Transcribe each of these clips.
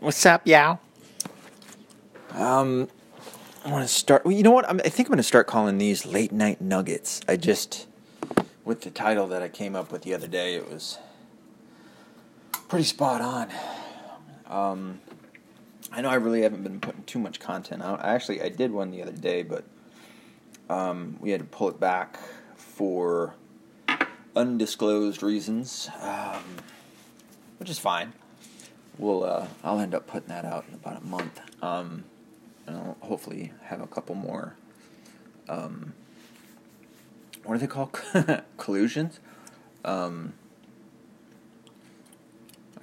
What's up, y'all? Um, I want to start. Well, you know what? I'm, I think I'm going to start calling these late night nuggets. I just, with the title that I came up with the other day, it was pretty spot on. Um, I know I really haven't been putting too much content out. I actually I did one the other day, but um, we had to pull it back for undisclosed reasons, um, which is fine. We'll uh, I'll end up putting that out in about a month. Um, and I'll hopefully have a couple more. Um, what are they called? Collusions. Um,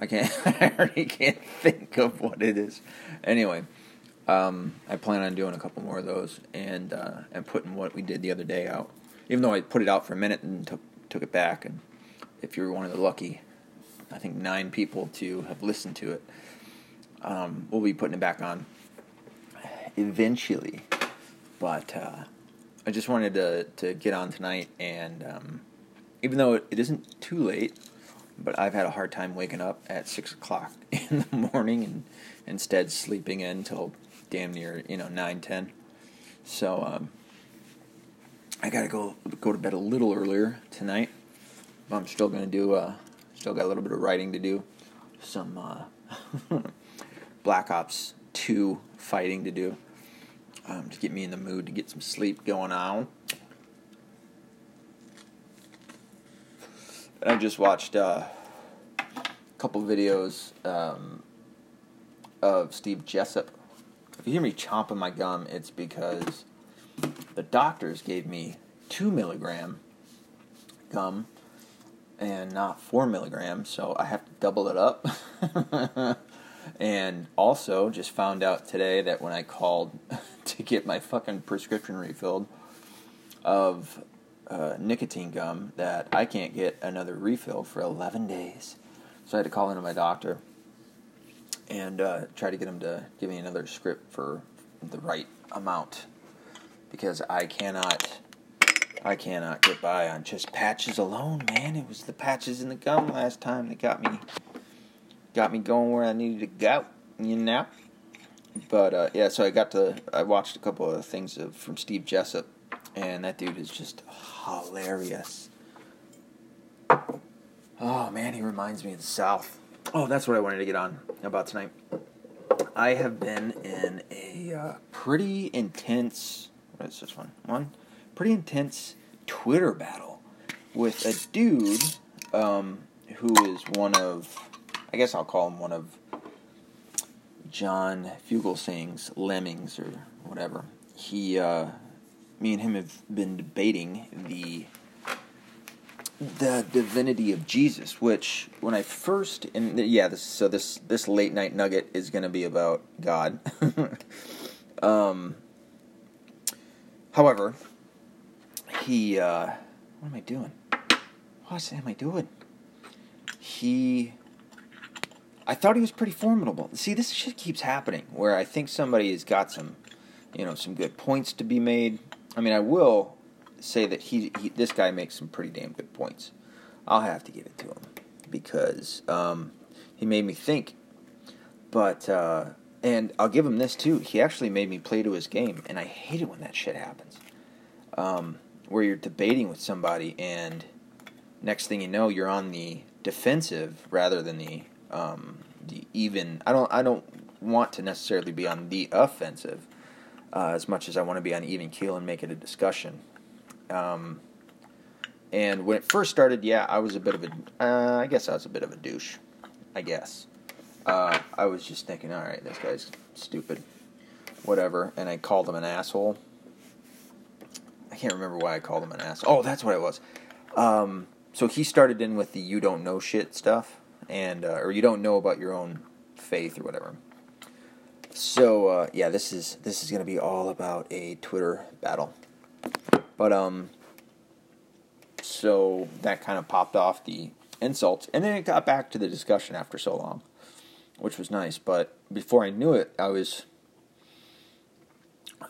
I can't. I already can't think of what it is. Anyway, um, I plan on doing a couple more of those and uh, and putting what we did the other day out. Even though I put it out for a minute and took took it back, and if you're one of the lucky, I think nine people to have listened to it, um, we'll be putting it back on eventually. But uh, I just wanted to to get on tonight, and um, even though it, isn't too late but I've had a hard time waking up at six o'clock in the morning and instead sleeping in until damn near you know nine ten. So um, I gotta go go to bed a little earlier tonight. I'm still gonna do. Uh, still got a little bit of writing to do. Some uh, Black Ops Two fighting to do. Um, to get me in the mood to get some sleep going on. I just watched uh, a couple videos um, of Steve Jessup. If you hear me chomping my gum, it's because the doctors gave me two milligram gum and not four milligrams, so I have to double it up. and also, just found out today that when I called to get my fucking prescription refilled of uh, nicotine gum that I can't get another refill for 11 days. So I had to call into my doctor and uh, try to get him to give me another script for the right amount because I cannot. I cannot get by on just patches alone, man. It was the patches in the gum last time that got me got me going where I needed to go, you know. But uh, yeah, so I got to I watched a couple of things of, from Steve Jessup, and that dude is just hilarious. Oh man, he reminds me of the South. Oh, that's what I wanted to get on about tonight. I have been in a uh, pretty intense. What is this one? One pretty intense Twitter battle with a dude um, who is one of. I guess I'll call him one of John Fugelsang's lemmings or whatever. He uh, me and him have been debating the the divinity of Jesus, which when I first and yeah, this so this this late night nugget is going to be about God. um, however, he uh, what am I doing? What am I doing? He I thought he was pretty formidable. See, this shit keeps happening where I think somebody has got some, you know, some good points to be made, I mean, I will say that he, he this guy makes some pretty damn good points. I'll have to give it to him because um, he made me think. But uh, and I'll give him this too. He actually made me play to his game, and I hate it when that shit happens. Um, where you're debating with somebody, and next thing you know, you're on the defensive rather than the um, the even. I don't I don't want to necessarily be on the offensive uh, as much as I want to be on even keel and make it a discussion. Um, and when it first started, yeah, I was a bit of a, uh, I guess I was a bit of a douche. I guess. Uh, I was just thinking, all right, this guy's stupid, whatever, and I called him an asshole. Can't remember why I called him an ass. Oh, that's what it was. Um, so he started in with the "you don't know shit" stuff, and uh, or you don't know about your own faith or whatever. So uh, yeah, this is this is gonna be all about a Twitter battle. But um, so that kind of popped off the insults, and then it got back to the discussion after so long, which was nice. But before I knew it, I was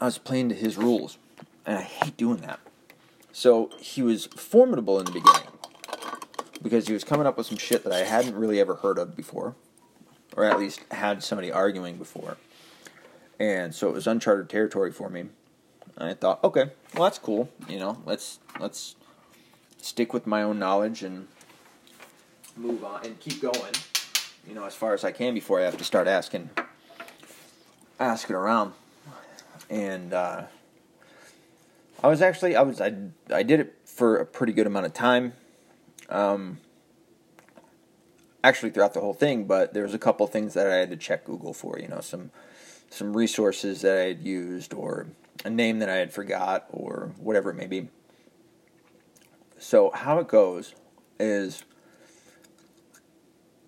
I was playing to his rules, and I hate doing that. So he was formidable in the beginning because he was coming up with some shit that I hadn't really ever heard of before or at least had somebody arguing before. And so it was uncharted territory for me. And I thought, okay, well that's cool. You know, let's let's stick with my own knowledge and move on and keep going. You know, as far as I can before I have to start asking asking around. And uh, I was actually I was I I did it for a pretty good amount of time. Um, actually throughout the whole thing, but there was a couple things that I had to check Google for. You know, some some resources that I had used, or a name that I had forgot, or whatever it may be. So how it goes is,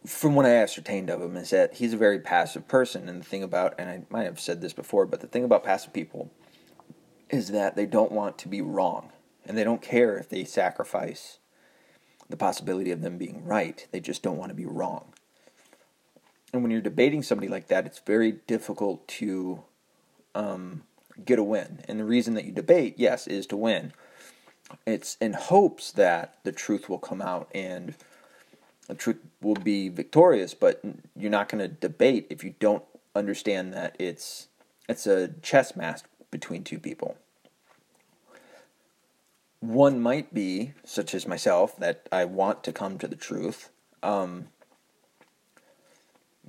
from what I ascertained of him, is that he's a very passive person. And the thing about, and I might have said this before, but the thing about passive people is that they don't want to be wrong, and they don't care if they sacrifice the possibility of them being right. They just don't want to be wrong. And when you're debating somebody like that, it's very difficult to um, get a win. And the reason that you debate, yes, is to win. It's in hopes that the truth will come out and the truth will be victorious, but you're not going to debate if you don't understand that it's it's a chess match between two people. One might be, such as myself, that I want to come to the truth. Um,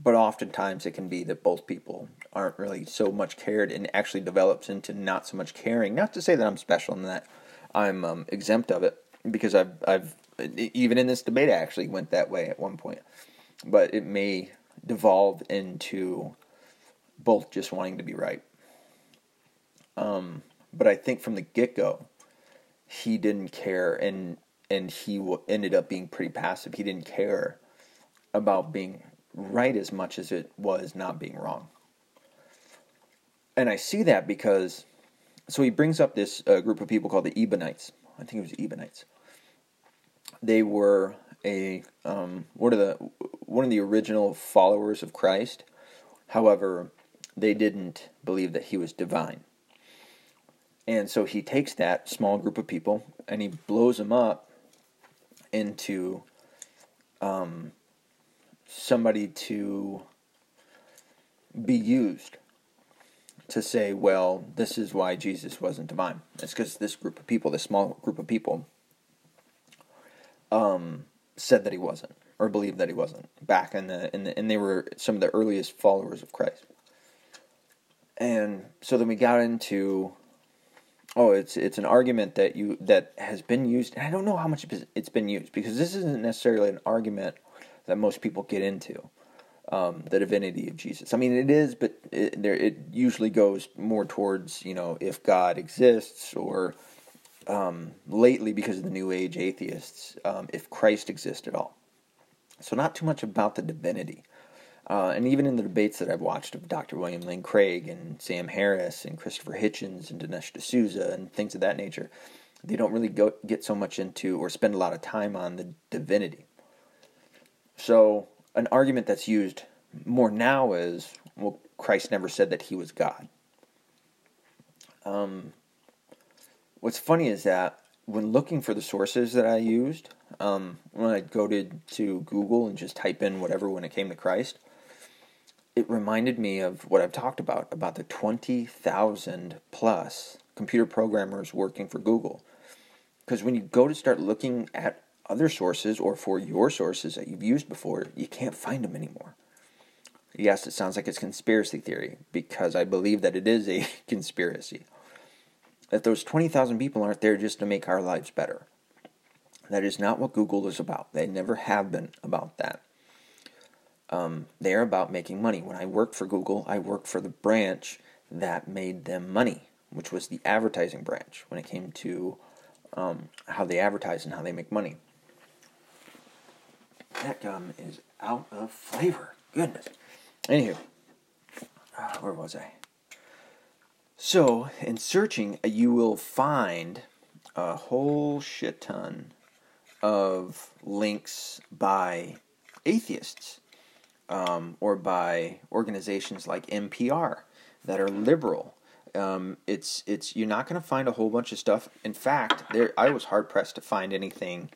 but oftentimes it can be that both people aren't really so much cared and actually develops into not so much caring. Not to say that I'm special and that I'm um, exempt of it, because I've, I've, even in this debate, I actually went that way at one point. But it may devolve into both just wanting to be right. Um, but I think from the get go, he didn't care and and he w- ended up being pretty passive. He didn't care about being right as much as it was not being wrong. And I see that because so he brings up this uh, group of people called the Ebionites. I think it was Ebionites. They were a um, one of the one of the original followers of Christ. However, they didn't believe that he was divine. And so he takes that small group of people and he blows them up into um, somebody to be used to say, well, this is why Jesus wasn't divine. It's because this group of people, this small group of people, um, said that he wasn't or believed that he wasn't back in the, in the and they were some of the earliest followers of Christ. And so then we got into Oh, it's it's an argument that you that has been used. I don't know how much it's been used because this isn't necessarily an argument that most people get into. Um, the divinity of Jesus. I mean, it is, but it, there it usually goes more towards you know if God exists, or um, lately because of the New Age atheists, um, if Christ exists at all. So not too much about the divinity. Uh, and even in the debates that I've watched of Dr. William Lane Craig and Sam Harris and Christopher Hitchens and Dinesh D'Souza and things of that nature, they don't really go, get so much into or spend a lot of time on the divinity. So, an argument that's used more now is well, Christ never said that he was God. Um, what's funny is that when looking for the sources that I used, um, when I go to, to Google and just type in whatever when it came to Christ, it reminded me of what I've talked about about the 20,000 plus computer programmers working for Google. Because when you go to start looking at other sources or for your sources that you've used before, you can't find them anymore. Yes, it sounds like it's conspiracy theory because I believe that it is a conspiracy. That those 20,000 people aren't there just to make our lives better. That is not what Google is about. They never have been about that. Um, they're about making money. When I worked for Google, I worked for the branch that made them money, which was the advertising branch when it came to um, how they advertise and how they make money. That gum is out of flavor. Goodness. Anywho, uh, where was I? So, in searching, you will find a whole shit ton of links by atheists um, or by organizations like NPR that are liberal. Um, it's it's you're not going to find a whole bunch of stuff. In fact, there I was hard pressed to find anything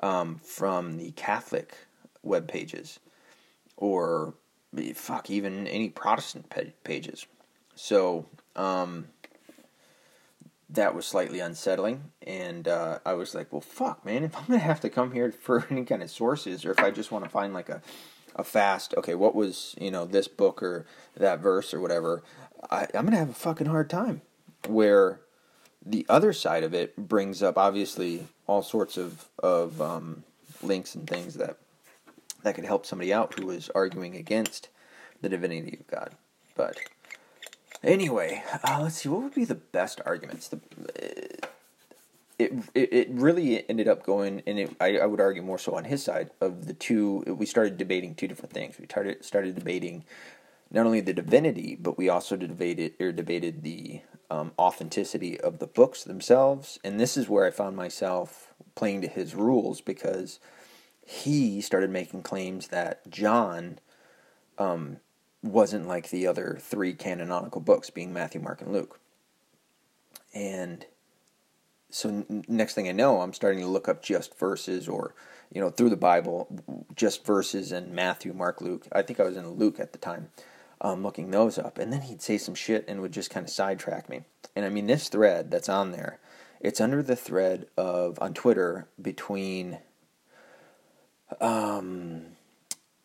um, from the Catholic web pages or fuck, even any Protestant pages. So, um, that was slightly unsettling, and uh, I was like, "Well, fuck, man! If I'm gonna have to come here for any kind of sources, or if I just want to find like a a fast, okay, what was you know this book or that verse or whatever, I, I'm gonna have a fucking hard time." Where the other side of it brings up obviously all sorts of of um, links and things that that could help somebody out who was arguing against the divinity of God. But anyway, uh, let's see what would be the best arguments. The it, it it really ended up going, and it, I, I would argue more so on his side of the two. We started debating two different things. We started started debating not only the divinity, but we also debated or debated the um, authenticity of the books themselves. And this is where I found myself playing to his rules because he started making claims that John um, wasn't like the other three canonical books, being Matthew, Mark, and Luke. And so next thing I know, I'm starting to look up just verses or, you know, through the Bible, just verses in Matthew, Mark, Luke. I think I was in Luke at the time, um, looking those up. And then he'd say some shit and would just kind of sidetrack me. And I mean, this thread that's on there, it's under the thread of, on Twitter, between um,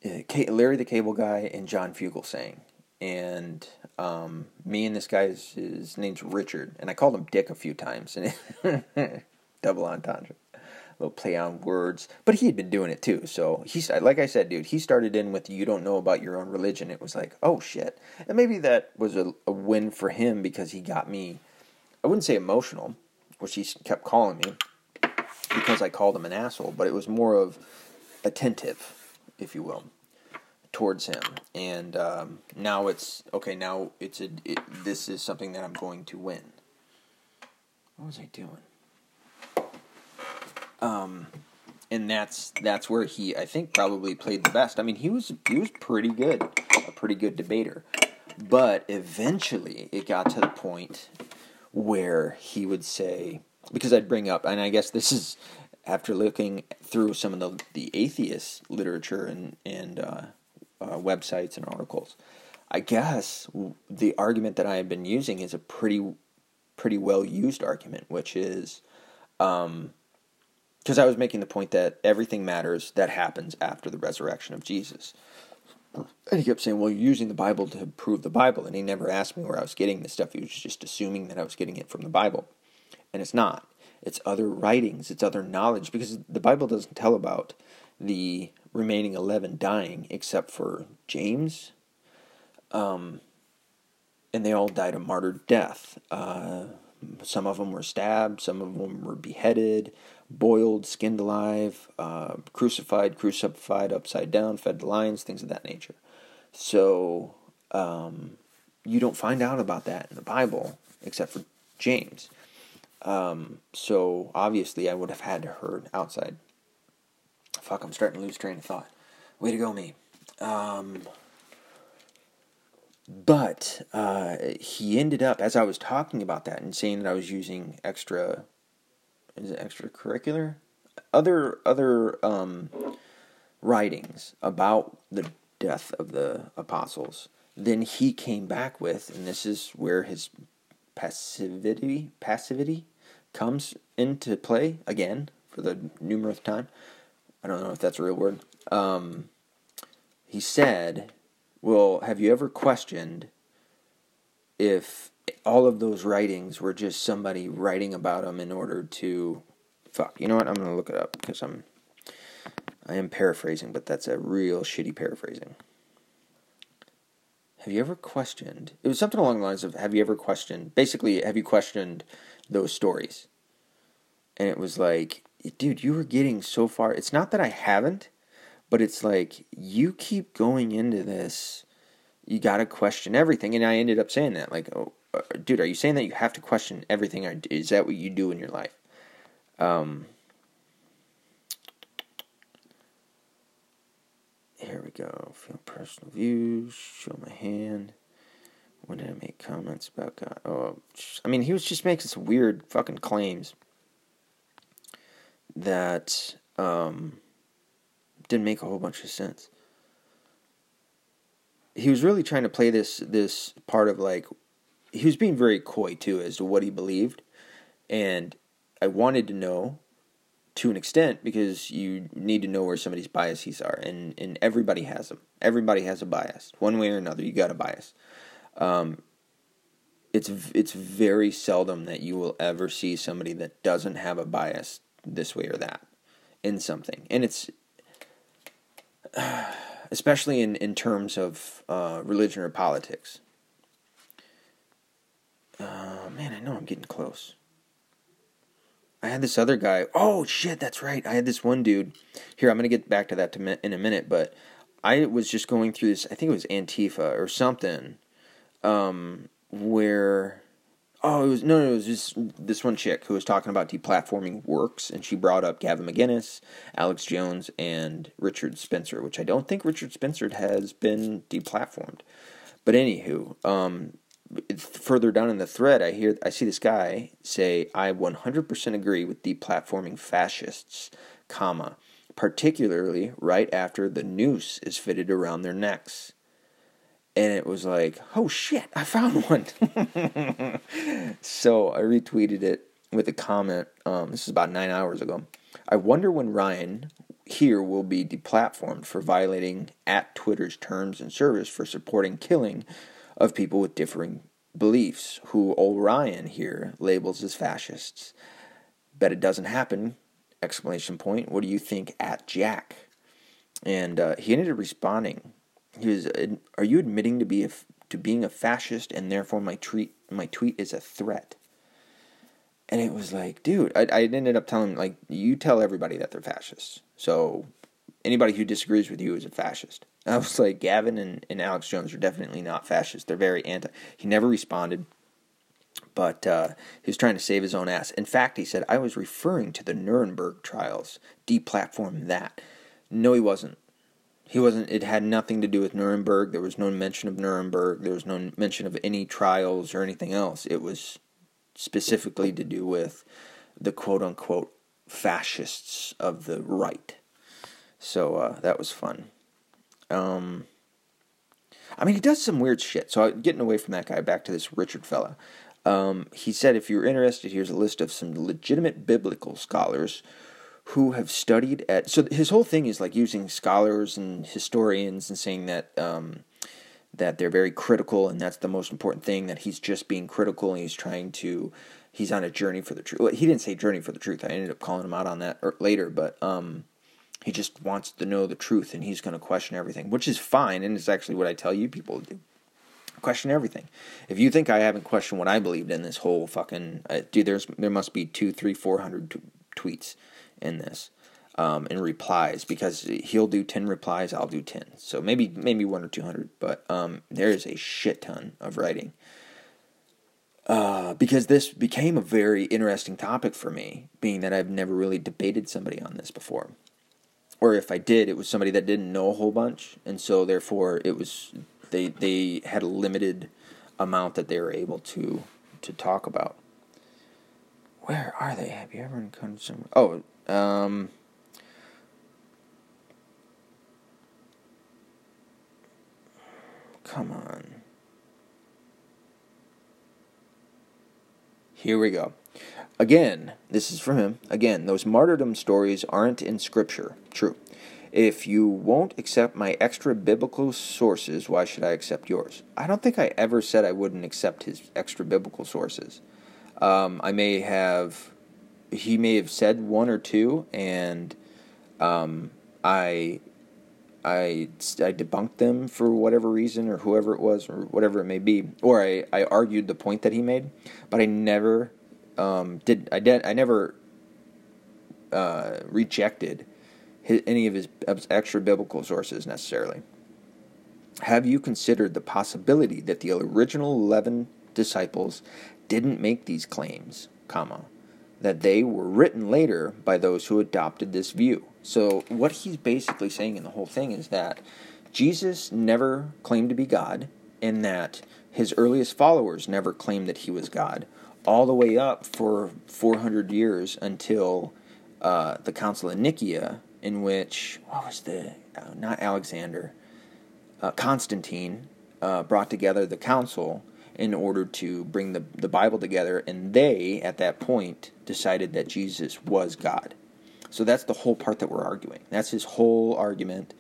Larry the Cable Guy and John Fugelsang. And um, me and this guy's his name's Richard, and I called him Dick a few times, and double entendre, a little play on words. But he had been doing it too, so he's like I said, dude. He started in with "You don't know about your own religion." It was like, oh shit, and maybe that was a, a win for him because he got me. I wouldn't say emotional, which he kept calling me because I called him an asshole, but it was more of attentive, if you will towards him, and um, now it's okay. Now it's a it, this is something that I'm going to win. What was I doing? Um, and that's that's where he I think probably played the best. I mean, he was he was pretty good, a pretty good debater, but eventually it got to the point where he would say because I'd bring up, and I guess this is after looking through some of the the atheist literature and and uh, uh, websites and articles. I guess the argument that I have been using is a pretty pretty well used argument, which is because um, I was making the point that everything matters that happens after the resurrection of Jesus. And he kept saying, Well, you're using the Bible to prove the Bible. And he never asked me where I was getting this stuff. He was just assuming that I was getting it from the Bible. And it's not. It's other writings, it's other knowledge, because the Bible doesn't tell about the remaining 11 dying except for James. Um, and they all died a martyr death. Uh, some of them were stabbed, some of them were beheaded, boiled, skinned alive, uh, crucified, crucified upside down, fed to lions, things of that nature. So um, you don't find out about that in the Bible except for James. Um, so obviously, I would have had to heard outside Fuck, I'm starting to lose train of thought. Way to go, me. Um, but uh, he ended up, as I was talking about that and saying that I was using extra, is it extracurricular? Other other um, writings about the death of the apostles. Then he came back with, and this is where his passivity passivity comes into play again for the numerous time. I don't know if that's a real word. Um, he said, Well, have you ever questioned if all of those writings were just somebody writing about them in order to. Fuck, you know what? I'm going to look it up because I'm. I am paraphrasing, but that's a real shitty paraphrasing. Have you ever questioned? It was something along the lines of Have you ever questioned? Basically, have you questioned those stories? And it was like, dude, you were getting so far. It's not that I haven't, but it's like you keep going into this. You got to question everything, and I ended up saying that. Like, oh, uh, dude, are you saying that you have to question everything? Is that what you do in your life? Um, here we go. Feel personal views. Show my hand. When did I make comments about God? Oh, I mean, he was just making some weird fucking claims that um, didn't make a whole bunch of sense. he was really trying to play this this part of like he was being very coy too as to what he believed, and I wanted to know to an extent because you need to know where somebody's biases are, and and everybody has them. Everybody has a bias, one way or another. You got a bias. Um, it's it's very seldom that you will ever see somebody that doesn't have a bias this way or that in something, and it's especially in in terms of uh, religion or politics. Uh, man, I know I'm getting close. I had this other guy. Oh shit, that's right. I had this one dude. Here, I'm gonna get back to that in a minute, but I was just going through this. I think it was Antifa or something, um, where oh, it was no, no, it was just this one chick who was talking about deplatforming works, and she brought up Gavin McInnes, Alex Jones, and Richard Spencer, which I don't think Richard Spencer has been deplatformed. But anywho, um, further down in the thread, I hear I see this guy say, "I 100% agree with deplatforming fascists, comma, particularly right after the noose is fitted around their necks." And it was like, "Oh shit, I found one." so I retweeted it with a comment. Um, this is about nine hours ago. I wonder when Ryan here will be deplatformed for violating at Twitter's terms and service for supporting killing of people with differing beliefs, who Orion here labels as fascists. Bet it doesn't happen! Exclamation point. What do you think at Jack? And uh, he ended up responding. He was, "Are you admitting to be a, to being a fascist, and therefore my tweet my tweet is a threat?" And it was like, dude, I, I ended up telling him like, you tell everybody that they're fascists. So anybody who disagrees with you is a fascist. I was like, Gavin and, and Alex Jones are definitely not fascists. They're very anti. He never responded, but uh, he was trying to save his own ass. In fact, he said, I was referring to the Nuremberg trials. Deplatform that. No, he wasn't. He wasn't. It had nothing to do with Nuremberg. There was no mention of Nuremberg. There was no mention of any trials or anything else. It was specifically to do with the quote unquote fascists of the right. So uh, that was fun. Um, I mean, he does some weird shit. So getting away from that guy, back to this Richard fella. Um, he said, if you're interested, here's a list of some legitimate biblical scholars who have studied at. So his whole thing is like using scholars and historians and saying that um, that they're very critical and that's the most important thing. That he's just being critical and he's trying to. He's on a journey for the truth. Well, he didn't say journey for the truth. I ended up calling him out on that er, later, but um, he just wants to know the truth and he's going to question everything, which is fine. And it's actually what I tell you people to do. Question everything. If you think I haven't questioned what I believed in this whole fucking uh, dude, there's there must be two, three, four hundred t- tweets in this, um, and replies because he'll do ten replies, I'll do ten. So maybe maybe one or two hundred, but um, there is a shit ton of writing. Uh, because this became a very interesting topic for me, being that I've never really debated somebody on this before or if I did, it was somebody that didn't know a whole bunch, and so therefore it was they they had a limited amount that they were able to to talk about. Where are they? Have you ever encountered some? Oh, um, come on. Here we go. Again, this is from him. Again, those martyrdom stories aren't in Scripture. True. If you won't accept my extra biblical sources, why should I accept yours? I don't think I ever said I wouldn't accept his extra biblical sources. Um, I may have, he may have said one or two, and um, I, I, I debunked them for whatever reason, or whoever it was, or whatever it may be, or I, I argued the point that he made, but I never um, did I did I never uh, rejected his, any of his extra biblical sources necessarily. Have you considered the possibility that the original eleven disciples didn't make these claims, comma, that they were written later by those who adopted this view? So what he's basically saying in the whole thing is that Jesus never claimed to be God, and that his earliest followers never claimed that he was God all the way up for 400 years until uh, the Council of Nicaea, in which what was the uh, not Alexander, uh, Constantine uh, brought together the council in order to bring the, the Bible together, and they, at that point, decided that Jesus was God. So that's the whole part that we're arguing. That's his whole argument,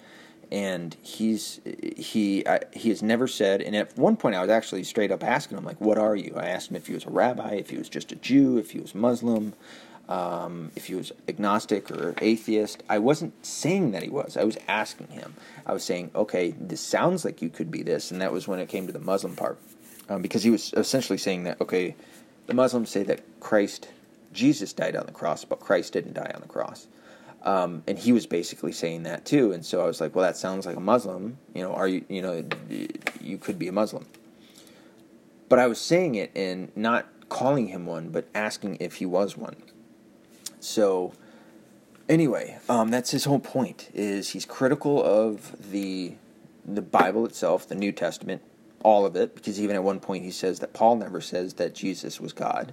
and he's he I, he has never said. And at one point, I was actually straight up asking him, like, "What are you?" I asked him if he was a rabbi, if he was just a Jew, if he was Muslim, um, if he was agnostic or atheist. I wasn't saying that he was. I was asking him. I was saying, "Okay, this sounds like you could be this," and that was when it came to the Muslim part um, because he was essentially saying that okay, the Muslims say that Christ, Jesus died on the cross, but Christ didn't die on the cross. Um, and he was basically saying that too, and so I was like, "Well, that sounds like a Muslim. You know, are you? You know, you could be a Muslim." But I was saying it and not calling him one, but asking if he was one. So, anyway, um, that's his whole point. Is he's critical of the the Bible itself, the New Testament, all of it, because even at one point he says that Paul never says that Jesus was God.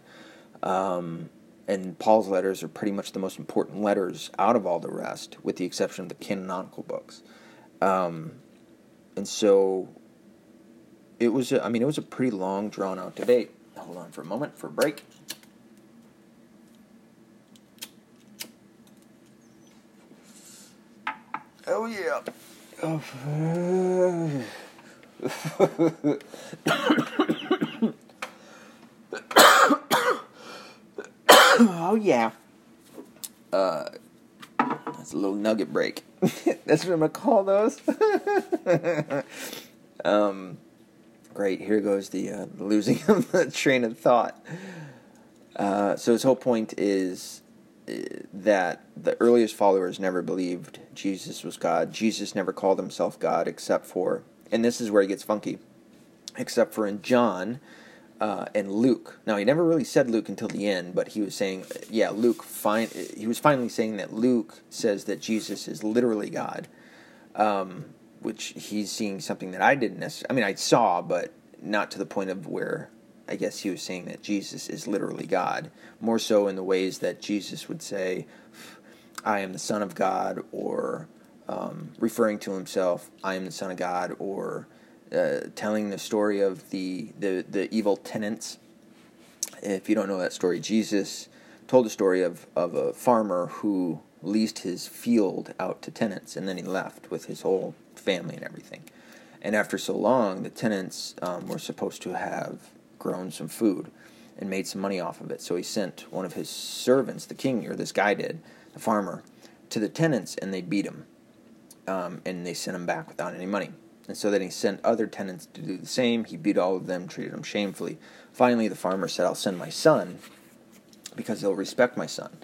Um, and Paul's letters are pretty much the most important letters out of all the rest, with the exception of the canonical books. Um, and so it was, a, I mean, it was a pretty long, drawn out debate. Hold on for a moment for a break. Oh, yeah. Oh. oh yeah. Uh, that's a little nugget break. that's what I'm gonna call those. um, great. Here goes the uh, losing of the train of thought. Uh, so his whole point is uh, that the earliest followers never believed Jesus was God. Jesus never called himself God except for and this is where he gets funky, except for in John uh, and Luke. Now he never really said Luke until the end, but he was saying, yeah, Luke. Fine, he was finally saying that Luke says that Jesus is literally God, um, which he's seeing something that I didn't necessarily. I mean, I saw, but not to the point of where I guess he was saying that Jesus is literally God. More so in the ways that Jesus would say, "I am the Son of God," or um, referring to himself, "I am the Son of God," or uh, telling the story of the, the the evil tenants. If you don't know that story, Jesus told the story of of a farmer who leased his field out to tenants, and then he left with his whole family and everything. And after so long, the tenants um, were supposed to have grown some food and made some money off of it. So he sent one of his servants, the king, or this guy did, the farmer, to the tenants, and they beat him um, and they sent him back without any money. And so then he sent other tenants to do the same. He beat all of them, treated them shamefully. Finally, the farmer said, "I'll send my son because they'll respect my son."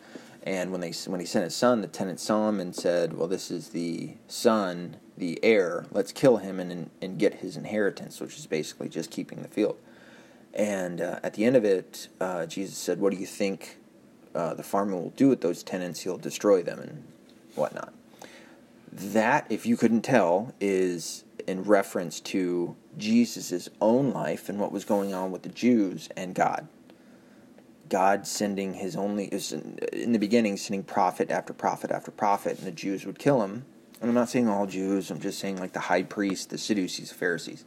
And when they when he sent his son, the tenants saw him and said, "Well, this is the son, the heir. Let's kill him and and get his inheritance, which is basically just keeping the field." And uh, at the end of it, uh, Jesus said, "What do you think uh, the farmer will do with those tenants? He'll destroy them and whatnot." That, if you couldn't tell, is in reference to Jesus' own life and what was going on with the Jews and God. God sending his only, in the beginning, sending prophet after prophet after prophet, and the Jews would kill him. And I'm not saying all Jews, I'm just saying like the high priests, the Sadducees, Pharisees,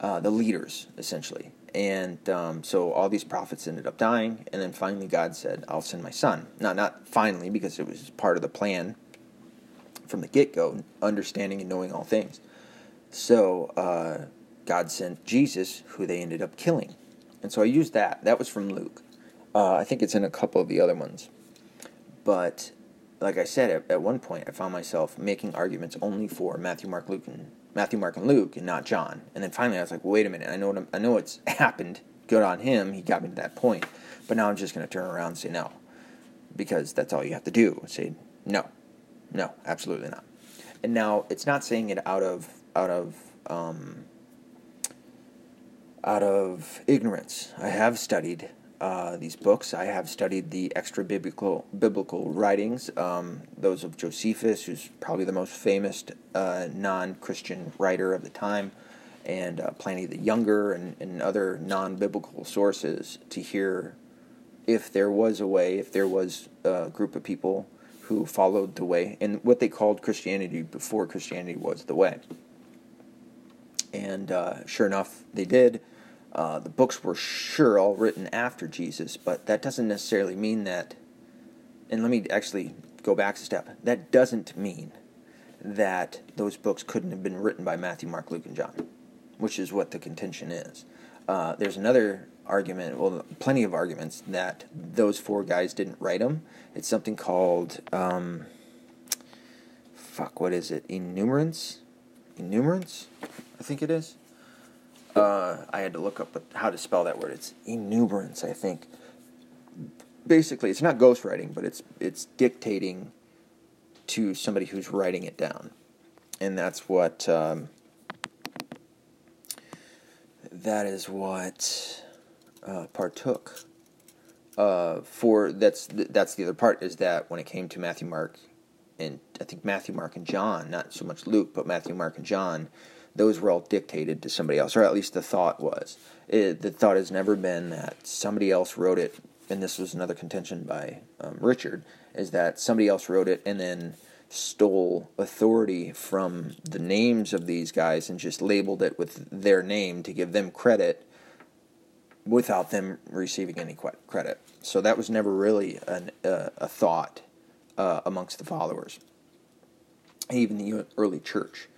uh, the leaders, essentially. And um, so all these prophets ended up dying, and then finally God said, I'll send my son. Not, not finally, because it was part of the plan from the get go, understanding and knowing all things. So uh, God sent Jesus, who they ended up killing. And so I used that. That was from Luke. Uh, I think it's in a couple of the other ones. But like I said, at, at one point I found myself making arguments only for Matthew, Mark, Luke, and Matthew, Mark, and Luke, and not John. And then finally I was like, well, wait a minute. I know what I know what's happened. Good on him. He got me to that point. But now I'm just going to turn around and say no, because that's all you have to do. Say no. No, absolutely not. And now it's not saying it out of out of um, out of ignorance. I have studied uh, these books. I have studied the extra biblical biblical writings, um, those of Josephus, who's probably the most famous uh, non Christian writer of the time, and uh, Pliny the Younger, and, and other non biblical sources to hear if there was a way, if there was a group of people who followed the way and what they called Christianity before Christianity was the way. And uh, sure enough, they did. Uh, the books were sure all written after Jesus, but that doesn't necessarily mean that. And let me actually go back a step. That doesn't mean that those books couldn't have been written by Matthew, Mark, Luke, and John, which is what the contention is. Uh, there's another argument, well, plenty of arguments that those four guys didn't write them. It's something called, um, fuck, what is it? Enumerance? Enumerance? I think it is. Uh, I had to look up how to spell that word. It's enumerance, I think. Basically, it's not ghostwriting, but it's it's dictating to somebody who's writing it down, and that's what um, that is what uh, partook. Uh, for that's that's the other part is that when it came to Matthew, Mark, and I think Matthew, Mark, and John, not so much Luke, but Matthew, Mark, and John, those were all dictated to somebody else, or at least the thought was. It, the thought has never been that somebody else wrote it, and this was another contention by um, Richard, is that somebody else wrote it and then stole authority from the names of these guys and just labeled it with their name to give them credit without them receiving any credit. So that was never really an, uh, a thought uh, amongst the followers, even the early church.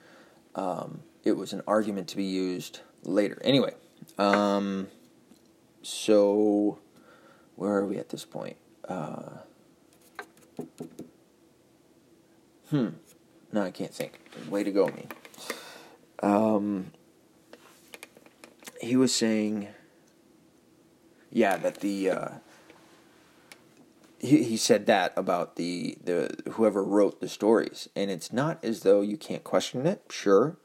Um, it was an argument to be used later. Anyway, um, so where are we at this point? Uh, hmm. No, I can't think. Way to go, me. Um, he was saying, yeah, that the uh, he, he said that about the the whoever wrote the stories, and it's not as though you can't question it. Sure,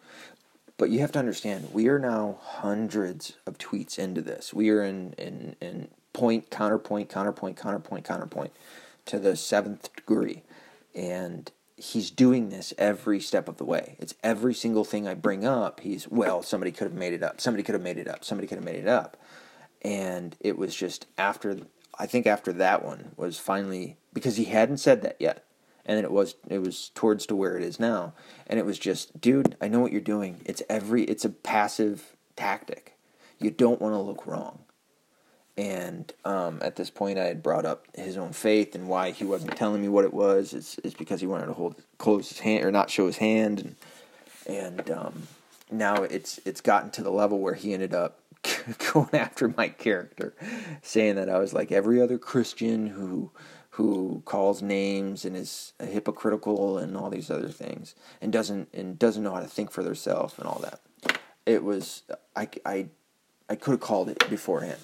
but you have to understand, we are now hundreds of tweets into this. We are in, in, in point, counterpoint, counterpoint, counterpoint, counterpoint to the seventh degree. And he's doing this every step of the way. It's every single thing I bring up. He's, well, somebody could have made it up. Somebody could have made it up. Somebody could have made it up. And it was just after, I think after that one was finally, because he hadn't said that yet. And it was it was towards to where it is now. And it was just dude i know what you're doing. It's every it's a passive tactic. You don't want to look wrong. And um, at this point i had brought up his own faith and why he wasn't telling me what it was. It's, it's because he wanted to hold close his hand or not show his hand. And and um, now it's it's gotten to the level where he ended up going after my character saying that i was like every other christian who who calls names and is hypocritical and all these other things and doesn't and doesn't know how to think for themselves and all that. It was I I I could have called it beforehand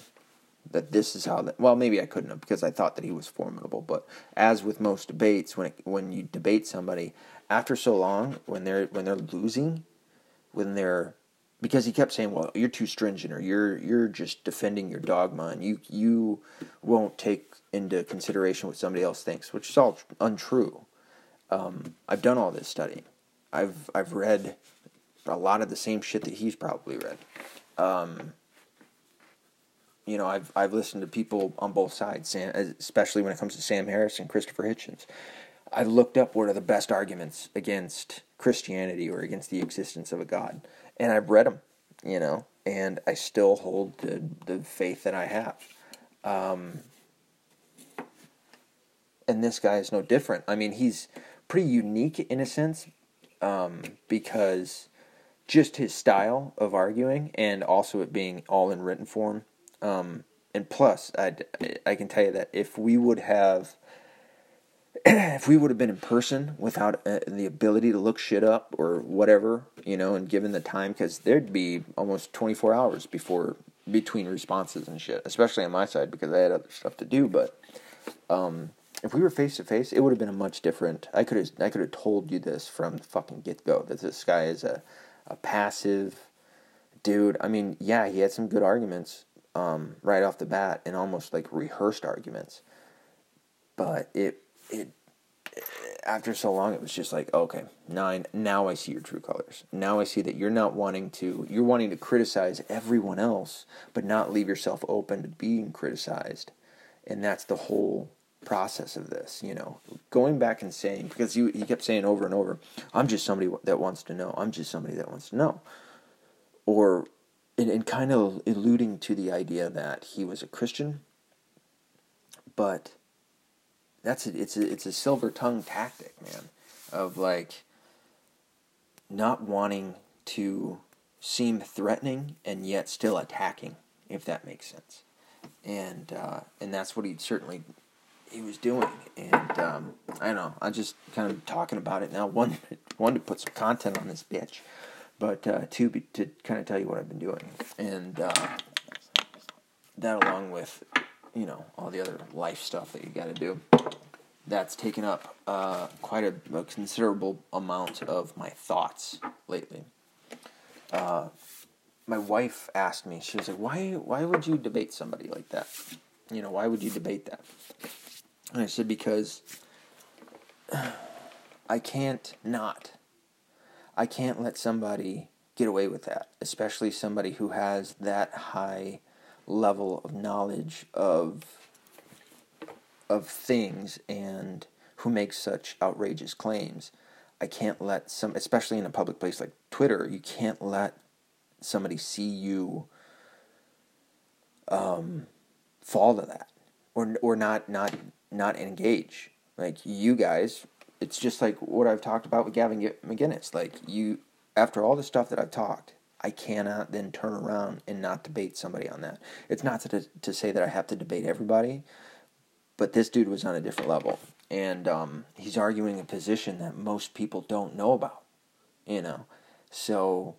that this is how that well maybe I couldn't have because I thought that he was formidable but as with most debates when it, when you debate somebody after so long when they're when they're losing when they're because he kept saying well you're too stringent or you're you're just defending your dogma and you you won't take into consideration what somebody else thinks, which is all untrue. Um, I've done all this studying. I've I've read a lot of the same shit that he's probably read. Um, you know, I've I've listened to people on both sides, especially when it comes to Sam Harris and Christopher Hitchens. I looked up what are the best arguments against Christianity or against the existence of a God, and I've read them. You know, and I still hold the the faith that I have. Um, and this guy is no different. I mean, he's pretty unique in a sense um, because just his style of arguing and also it being all in written form. Um, and plus, I, I can tell you that if we would have if we would have been in person without uh, the ability to look shit up or whatever, you know, and given the time, because there'd be almost 24 hours before between responses and shit, especially on my side because I had other stuff to do. But um, if we were face to face, it would have been a much different. I could have I could have told you this from the fucking get go that this guy is a a passive dude. I mean, yeah, he had some good arguments um, right off the bat and almost like rehearsed arguments, but it it after so long it was just like okay nine now i see your true colors now i see that you're not wanting to you're wanting to criticize everyone else but not leave yourself open to being criticized and that's the whole process of this, you know, going back and saying because he he kept saying over and over, "I'm just somebody that wants to know. I'm just somebody that wants to know." or and, and kind of alluding to the idea that he was a Christian, but that's a, it's a, it's a silver tongue tactic, man, of like not wanting to seem threatening and yet still attacking, if that makes sense. And uh, and that's what he certainly he was doing. And um, I don't know. I'm just kind of talking about it now. One one to put some content on this bitch, but uh, two be, to kind of tell you what I've been doing, and uh, that along with you know all the other life stuff that you got to do. That's taken up uh, quite a, a, considerable amount of my thoughts lately. Uh, my wife asked me. She was like, "Why? Why would you debate somebody like that? You know, why would you debate that?" And I said, "Because I can't not. I can't let somebody get away with that, especially somebody who has that high level of knowledge of of things and who makes such outrageous claims. I can't let some, especially in a public place like Twitter, you can't let somebody see you um, fall to that, or or not not not engage. Like you guys, it's just like what I've talked about with Gavin McInnes. Like you, after all the stuff that I've talked, I cannot then turn around and not debate somebody on that. It's not to to say that I have to debate everybody, but this dude was on a different level, and um, he's arguing a position that most people don't know about. You know, so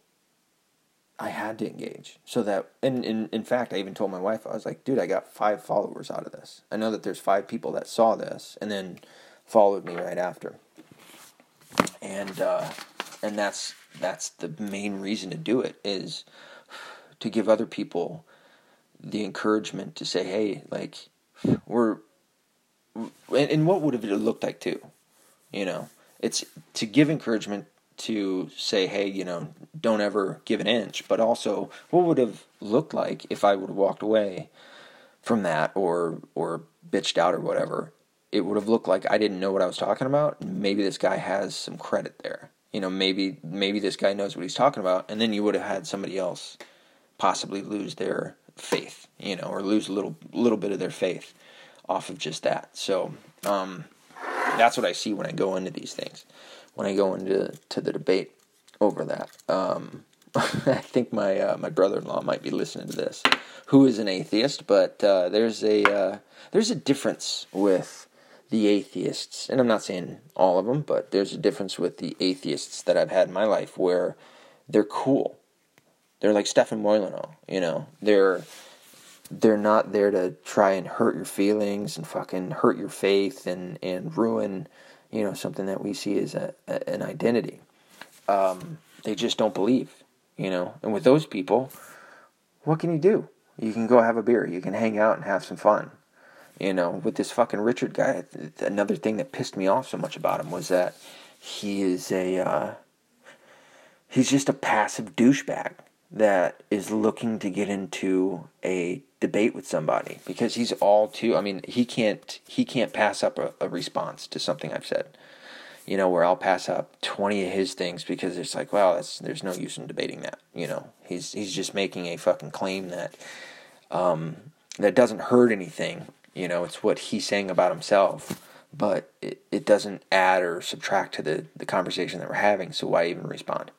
I had to engage. So that, and in, in fact, I even told my wife, I was like, dude, I got five followers out of this. I know that there's five people that saw this and then followed me right after. And, uh, and that's, that's the main reason to do it is to give other people the encouragement to say, hey, like, we're, and, what would have it looked like too? You know, it's to give encouragement to say, hey, you know, don't ever give an inch, but also what would have looked like if I would have walked away from that or or bitched out or whatever. It would have looked like I didn't know what I was talking about. Maybe this guy has some credit there. You know, maybe maybe this guy knows what he's talking about, and then you would have had somebody else possibly lose their faith, you know, or lose a little little bit of their faith off of just that. So um, that's what I see when I go into these things when I go into to the debate over that. Um, I think my uh, my brother-in-law might be listening to this, who is an atheist. But uh, there's a uh, there's a difference with the atheists, and I'm not saying all of them, but there's a difference with the atheists that I've had in my life where they're cool. They're like Stefan Molyneux, you know. They're they're not there to try and hurt your feelings and fucking hurt your faith and and ruin you know, something that we see as a, a an identity. Um, they just don't believe, you know. And with those people, what can you do? You can go have a beer. You can hang out and have some fun. You know, with this fucking Richard guy, another thing that pissed me off so much about him was that he is a uh, he's just a passive douchebag that is looking to get into a debate with somebody because he's all too I mean he can't he can't pass up a, a, response to something I've said. You know, where I'll pass up twenty of his things because it's like, well, there's no use in debating that. You know, he's he's just making a fucking claim that um, that doesn't hurt anything. You know, it's what he's saying about himself, but it, it doesn't add or subtract to the, the conversation that we're having, so why even respond?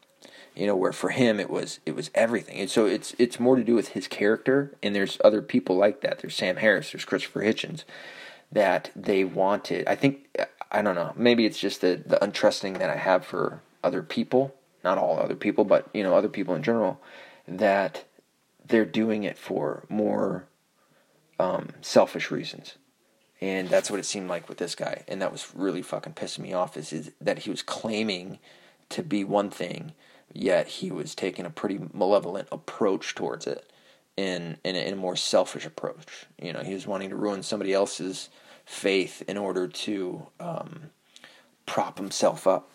You know where for him it was it was everything. And so it's it's more to do with his character and there's other people like that. There's sam harris there's christopher hitchens that they wanted. I think i don't know maybe it's just the the untrusting that i have for other people not all other people but you know other people in general that they're doing it for more um, selfish reasons. And that's what it seemed like with this guy. And that was really fucking pissing me off is, is that he was claiming to be one thing yet he was taking a pretty malevolent approach towards it in, in, a, in a more selfish approach. You know, he was wanting to ruin somebody else's faith in order to um, prop himself up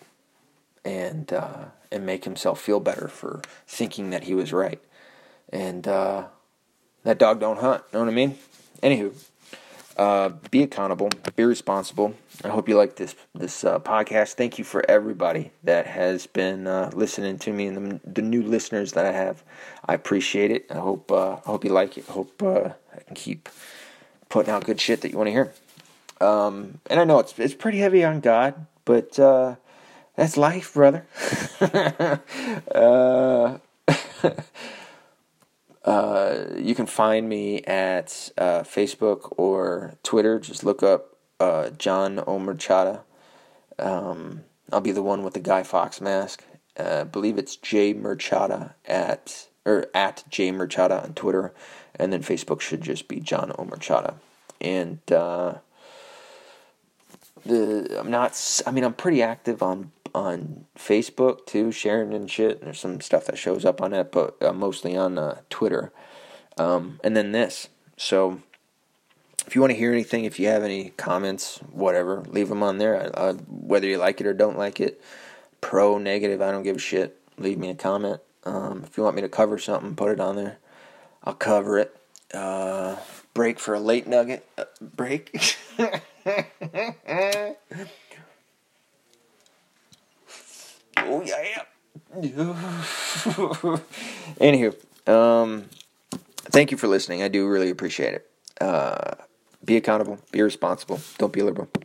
and uh, and make himself feel better for thinking that he was right. And uh, that dog don't hunt. You know what I mean? Anywho, Uh, be accountable, be responsible. I hope you like this this uh, podcast. Thank you for everybody that has been uh, listening to me and the, the, new listeners that I have. I appreciate it. I hope uh, I hope you like it. I hope uh, I can keep putting out good shit that you want to hear. Um, and I know it's it's pretty heavy on God, but uh, that's life, brother. Uh, you can find me at uh, Facebook or Twitter. Just look up uh, John Omerchada. Um, I'll be the one with the Guy Fawkes mask. Uh, I believe it's J Merchada at or at J Merchada on Twitter, and then Facebook should just be John Omerchada. And uh, the I'm not. I mean, I'm pretty active on on Facebook too, sharing and shit. There's some stuff that shows up on that, but uh, mostly on uh, Twitter. Um, and then this. So if you want to hear anything, if you have any comments, whatever, leave them on there. Whether you like it or don't like it, pro, negative, I don't give a shit. Leave me a comment. Um, if you want me to cover something, put it on there. I'll cover it. Uh, break for a late nugget. Uh, break. Oh yeah. Anywho, um, thank you for listening. I do really appreciate it. Uh, be accountable. Be responsible. Don't be liberal.